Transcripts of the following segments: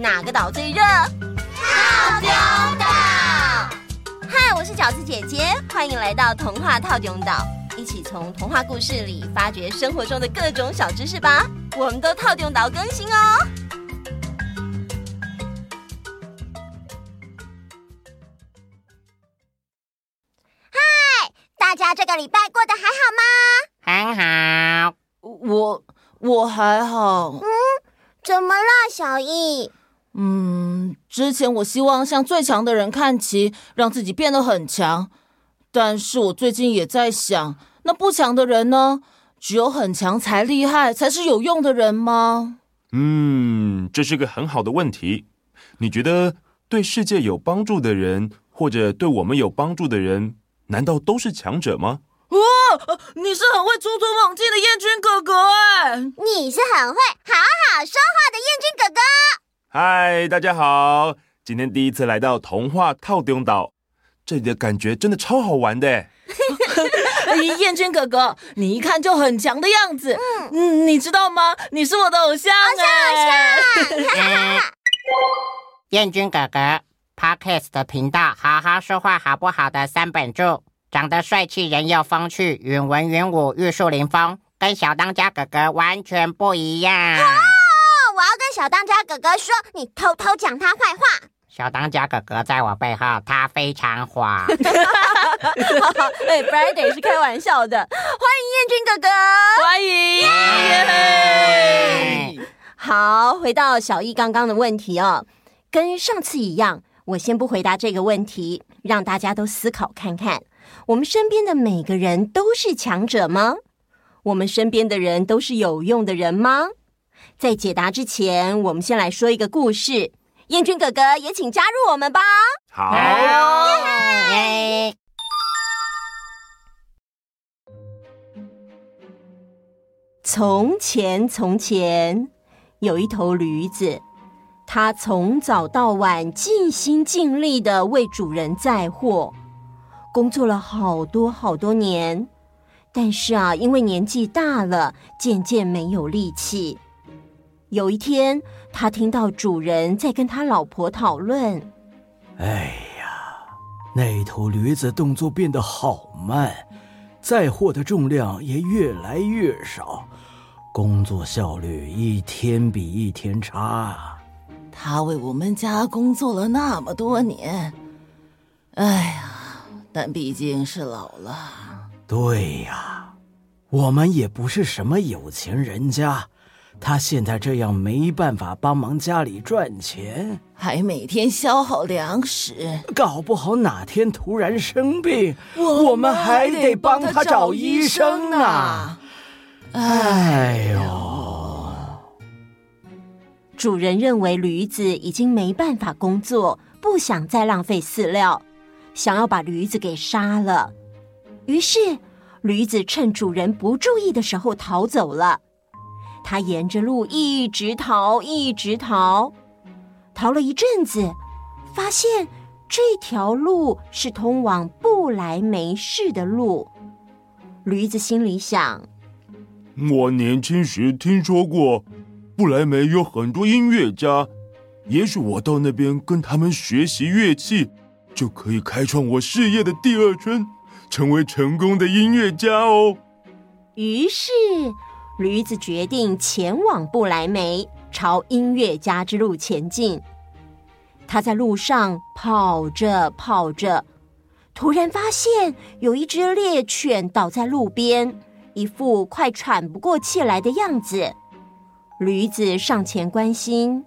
哪个岛最热？套丁岛。嗨，我是饺子姐姐，欢迎来到童话套丁岛，一起从童话故事里发掘生活中的各种小知识吧。我们都套丁岛更新哦。嗨，大家这个礼拜过得还好吗？很好。我我还好。嗯，怎么了，小艺？嗯，之前我希望向最强的人看齐，让自己变得很强。但是我最近也在想，那不强的人呢？只有很强才厉害，才是有用的人吗？嗯，这是个很好的问题。你觉得对世界有帮助的人，或者对我们有帮助的人，难道都是强者吗？哦，你是很会粗俗猛进的燕君哥哥哎！你是很会好好说话的燕君哥哥。嗨，大家好！今天第一次来到童话套丁岛，这里的感觉真的超好玩的。彦君哥哥，你一看就很强的样子。嗯，你知道吗？你是我的偶像，偶像，偶像。彦君哥哥，Podcast 的频道，好好说话好不好的三本柱，长得帅气，人又风趣，允文允武，玉树临风，跟小当家哥哥完全不一样。我要跟小当家哥哥说，你偷偷讲他坏话。小当家哥哥在我背后，他非常火。哎，Friday 是开玩笑的。欢迎彦君哥哥，欢迎。Yeah! 好，回到小易刚刚的问题哦，跟上次一样，我先不回答这个问题，让大家都思考看看：我们身边的每个人都是强者吗？我们身边的人都是有用的人吗？在解答之前，我们先来说一个故事。燕君哥哥也请加入我们吧。好。从前，从前有一头驴子，它从早到晚尽心尽力的为主人载货，工作了好多好多年。但是啊，因为年纪大了，渐渐没有力气。有一天，他听到主人在跟他老婆讨论：“哎呀，那头驴子动作变得好慢，载货的重量也越来越少，工作效率一天比一天差。他为我们家工作了那么多年，哎呀，但毕竟是老了。对呀，我们也不是什么有钱人家。”他现在这样没办法帮忙家里赚钱，还每天消耗粮食，搞不好哪天突然生病，我们还得帮他找医生呢。哎呦！主人认为驴子已经没办法工作，不想再浪费饲料，想要把驴子给杀了。于是，驴子趁主人不注意的时候逃走了。他沿着路一直逃，一直逃，逃了一阵子，发现这条路是通往不来梅市的路。驴子心里想：我年轻时听说过，不来梅有很多音乐家，也许我到那边跟他们学习乐器，就可以开创我事业的第二春，成为成功的音乐家哦。于是。驴子决定前往不来梅，朝音乐家之路前进。他在路上跑着跑着，突然发现有一只猎犬倒在路边，一副快喘不过气来的样子。驴子上前关心：“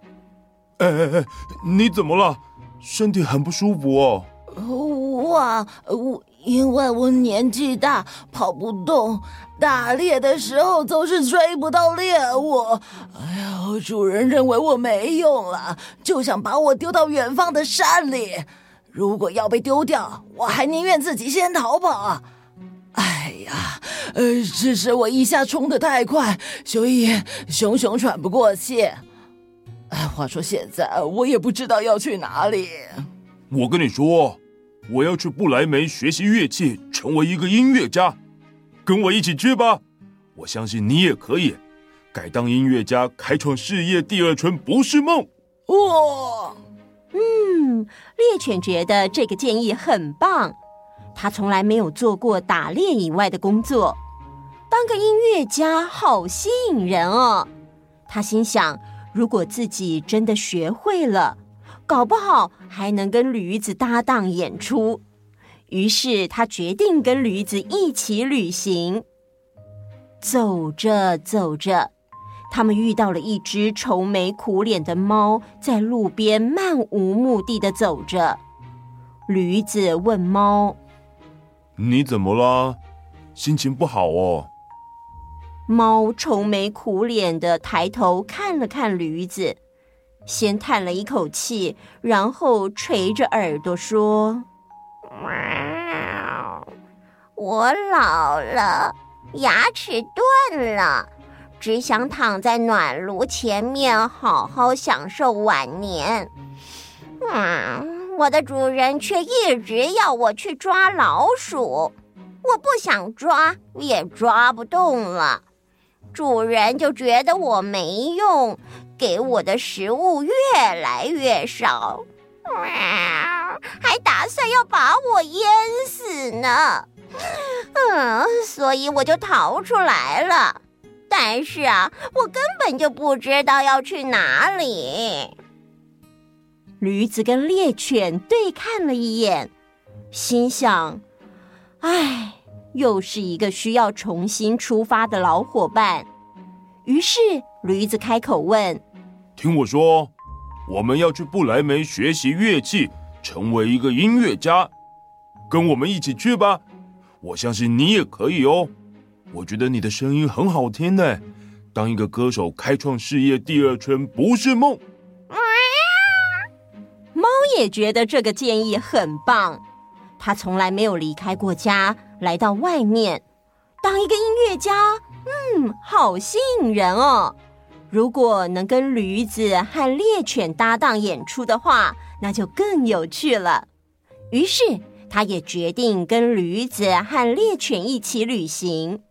哎哎哎，你怎么了？身体很不舒服哦。”“我，我……”因为我年纪大，跑不动，打猎的时候总是追不到猎物。哎呀，主人认为我没用了，就想把我丢到远方的山里。如果要被丢掉，我还宁愿自己先逃跑。哎呀，呃，只是我一下冲得太快，所以熊熊喘不过气。哎，话说现在我也不知道要去哪里。我跟你说。我要去不来梅学习乐器，成为一个音乐家，跟我一起去吧！我相信你也可以，改当音乐家，开创事业第二春不是梦。哇！嗯，猎犬觉得这个建议很棒。他从来没有做过打猎以外的工作，当个音乐家好吸引人哦。他心想，如果自己真的学会了，搞不好还能跟驴子搭档演出。于是他决定跟驴子一起旅行。走着走着，他们遇到了一只愁眉苦脸的猫，在路边漫无目的的走着。驴子问猫：“你怎么了？心情不好哦？”猫愁眉苦脸的抬头看了看驴子，先叹了一口气，然后垂着耳朵说。我老了，牙齿钝了，只想躺在暖炉前面好好享受晚年。嗯，我的主人却一直要我去抓老鼠，我不想抓，也抓不动了。主人就觉得我没用，给我的食物越来越少，还打算要把我淹死呢。嗯，所以我就逃出来了。但是啊，我根本就不知道要去哪里。驴子跟猎犬对看了一眼，心想：唉，又是一个需要重新出发的老伙伴。于是驴子开口问：“听我说，我们要去不来梅学习乐器，成为一个音乐家，跟我们一起去吧。”我相信你也可以哦，我觉得你的声音很好听呢。当一个歌手，开创事业第二春不是梦。猫也觉得这个建议很棒。他从来没有离开过家，来到外面当一个音乐家，嗯，好吸引人哦。如果能跟驴子和猎犬搭档演出的话，那就更有趣了。于是。他也决定跟驴子和猎犬一起旅行。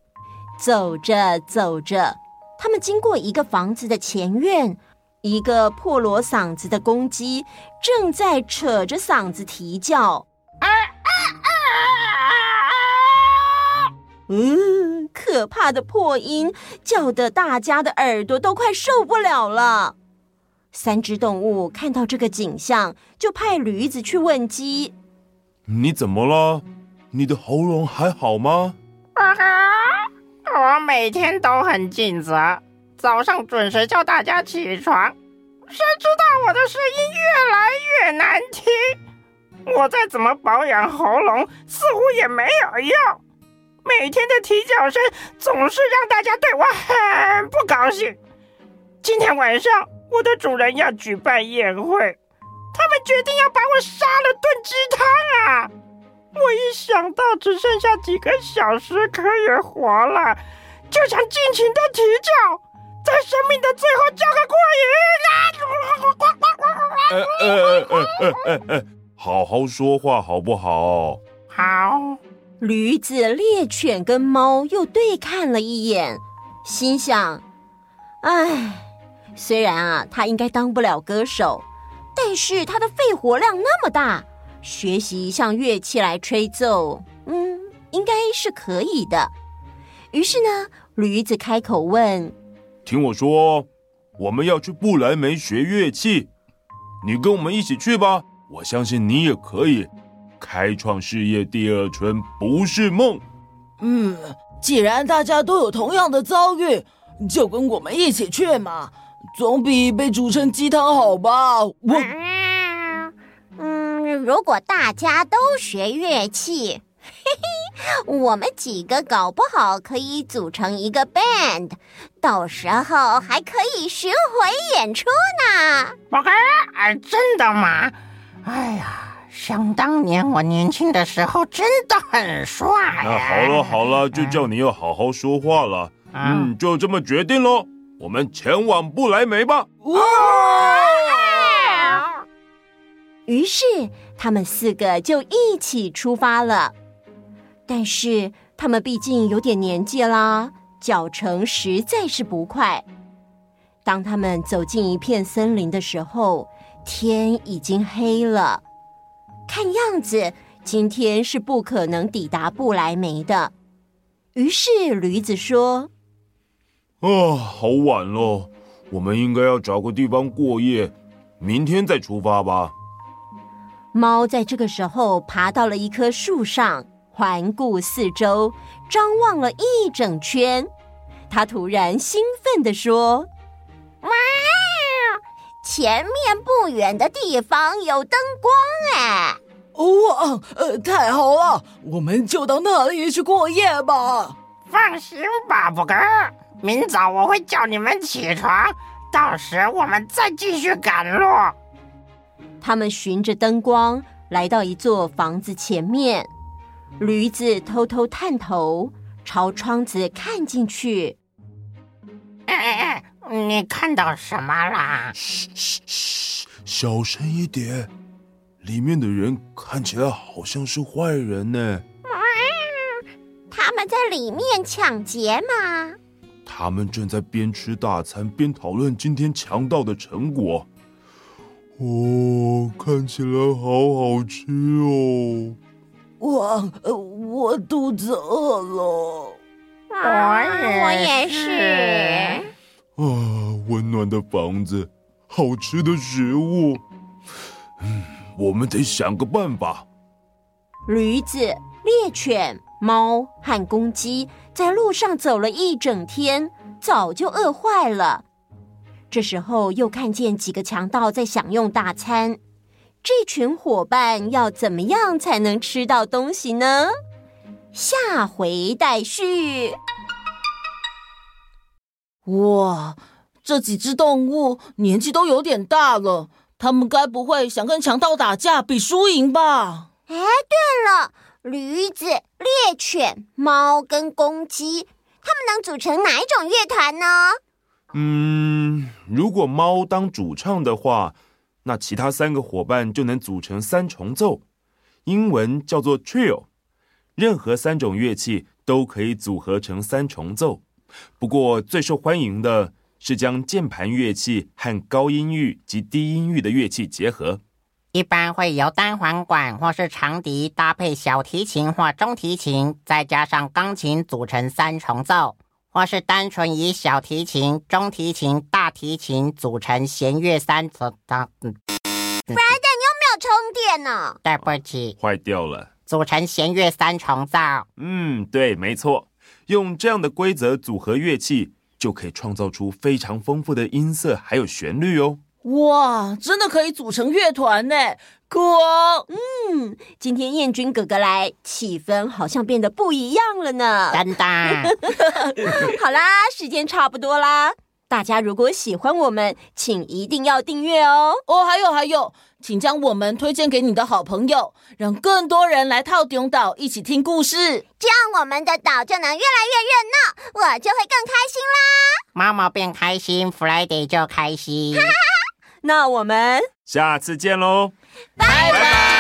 走着走着，他们经过一个房子的前院，一个破锣嗓子的公鸡正在扯着嗓子啼叫。啊啊啊啊！嗯，可怕的破音叫得大家的耳朵都快受不了了。三只动物看到这个景象，就派驴子去问鸡。你怎么了？你的喉咙还好吗？啊哈！我每天都很尽责，早上准时叫大家起床。谁知道我的声音越来越难听？我再怎么保养喉咙，似乎也没有用。每天的啼叫声总是让大家对我很不高兴。今天晚上，我的主人要举办宴会。他们决定要把我杀了炖鸡汤啊！我一想到只剩下几个小时可以活了，就想尽情的啼叫，在生命的最后叫个过瘾啊！哎哎哎哎哎哎，好好说话好不好？好。驴子、猎犬跟猫又对看了一眼，心想：哎，虽然啊，他应该当不了歌手。但是他的肺活量那么大，学习一项乐器来吹奏，嗯，应该是可以的。于是呢，驴子开口问：“听我说，我们要去不来梅学乐器，你跟我们一起去吧。我相信你也可以，开创事业第二春不是梦。”嗯，既然大家都有同样的遭遇，就跟我们一起去嘛。总比被煮成鸡汤好吧？我嗯，如果大家都学乐器，嘿嘿，我们几个搞不好可以组成一个 band，到时候还可以巡回演出呢。OK，哎，真的吗？哎呀，想当年我年轻的时候真的很帅。那好了好了，就叫你要好好说话了。嗯，嗯，就这么决定喽。我们前往不来梅吧！哇！于是他们四个就一起出发了。但是他们毕竟有点年纪啦，脚程实在是不快。当他们走进一片森林的时候，天已经黑了。看样子，今天是不可能抵达不来梅的。于是驴子说：“啊，好晚了，我们应该要找个地方过夜，明天再出发吧。”猫在这个时候爬到了一棵树上，环顾四周，张望了一整圈。它突然兴奋地说：“哇，前面不远的地方有灯光哎！”哇，呃，太好了，我们就到那里去过夜吧。放心吧，布格，明早我会叫你们起床，到时我们再继续赶路。他们循着灯光来到一座房子前面，驴子偷偷探头朝窗子看进去。哎哎哎，你看到什么啦？嘘嘘嘘，小声一点。里面的人看起来好像是坏人呢。他们在里面抢劫吗？他们正在边吃大餐边讨论今天强盗的成果。哦，看起来好好吃哦！哇，我肚子饿了。我也是。啊，温暖的房子，好吃的食物。嗯。我们得想个办法。驴子、猎犬、猫和公鸡在路上走了一整天，早就饿坏了。这时候又看见几个强盗在享用大餐，这群伙伴要怎么样才能吃到东西呢？下回待续。哇，这几只动物年纪都有点大了。他们该不会想跟强盗打架比输赢吧？哎，对了，驴子、猎犬、猫跟公鸡，他们能组成哪一种乐团呢？嗯，如果猫当主唱的话，那其他三个伙伴就能组成三重奏，英文叫做 trio。任何三种乐器都可以组合成三重奏，不过最受欢迎的。是将键盘乐器和高音域及低音域的乐器结合，一般会由单簧管或是长笛搭配小提琴或中提琴，再加上钢琴组成三重奏，或是单纯以小提琴、中提琴、大提琴组成弦乐三重奏。嗯，Brandon，你有没有充电呢？对不起，坏掉了。组成弦乐三重奏。嗯，对，没错，用这样的规则组合乐器。就可以创造出非常丰富的音色，还有旋律哦！哇，真的可以组成乐团呢！哥，嗯，今天彦君哥哥来，气氛好像变得不一样了呢。当当。好啦，时间差不多啦。大家如果喜欢我们，请一定要订阅哦。哦，还有还有，请将我们推荐给你的好朋友，让更多人来套顶岛一起听故事，这样我们的岛就能越来越热闹，我就会更开心啦。妈妈变开心，Friday 就开心。那我们下次见喽，拜拜。